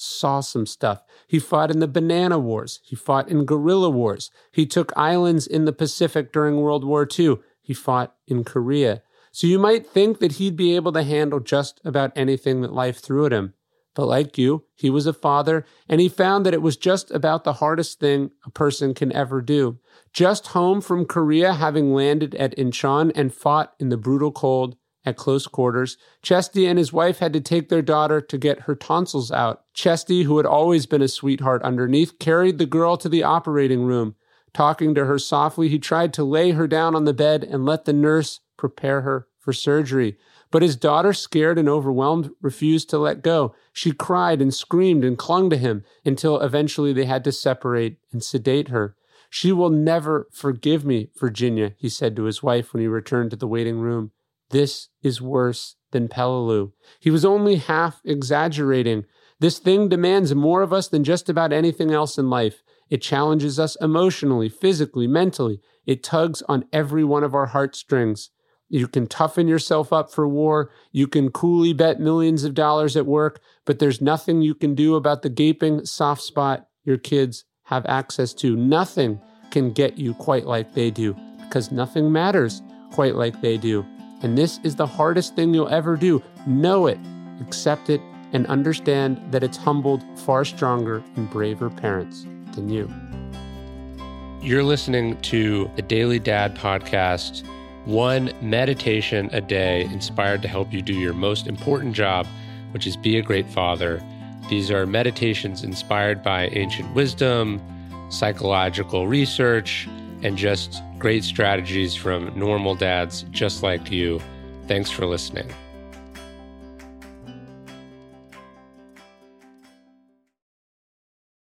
saw some stuff. He fought in the Banana Wars. He fought in guerrilla wars. He took islands in the Pacific during World War II. He fought in Korea. So you might think that he'd be able to handle just about anything that life threw at him. But like you, he was a father, and he found that it was just about the hardest thing a person can ever do. Just home from Korea, having landed at Incheon and fought in the brutal cold at close quarters, Chesty and his wife had to take their daughter to get her tonsils out. Chesty, who had always been a sweetheart underneath, carried the girl to the operating room. Talking to her softly, he tried to lay her down on the bed and let the nurse prepare her for surgery. But his daughter, scared and overwhelmed, refused to let go. She cried and screamed and clung to him until eventually they had to separate and sedate her. She will never forgive me, Virginia, he said to his wife when he returned to the waiting room. This is worse than Peleliu. He was only half exaggerating. This thing demands more of us than just about anything else in life. It challenges us emotionally, physically, mentally. It tugs on every one of our heartstrings. You can toughen yourself up for war. You can coolly bet millions of dollars at work, but there's nothing you can do about the gaping soft spot your kids have access to. Nothing can get you quite like they do because nothing matters quite like they do. And this is the hardest thing you'll ever do. Know it, accept it, and understand that it's humbled far stronger and braver parents than you. You're listening to the Daily Dad podcast, one meditation a day inspired to help you do your most important job, which is be a great father. These are meditations inspired by ancient wisdom, psychological research, and just great strategies from normal dads just like you. Thanks for listening.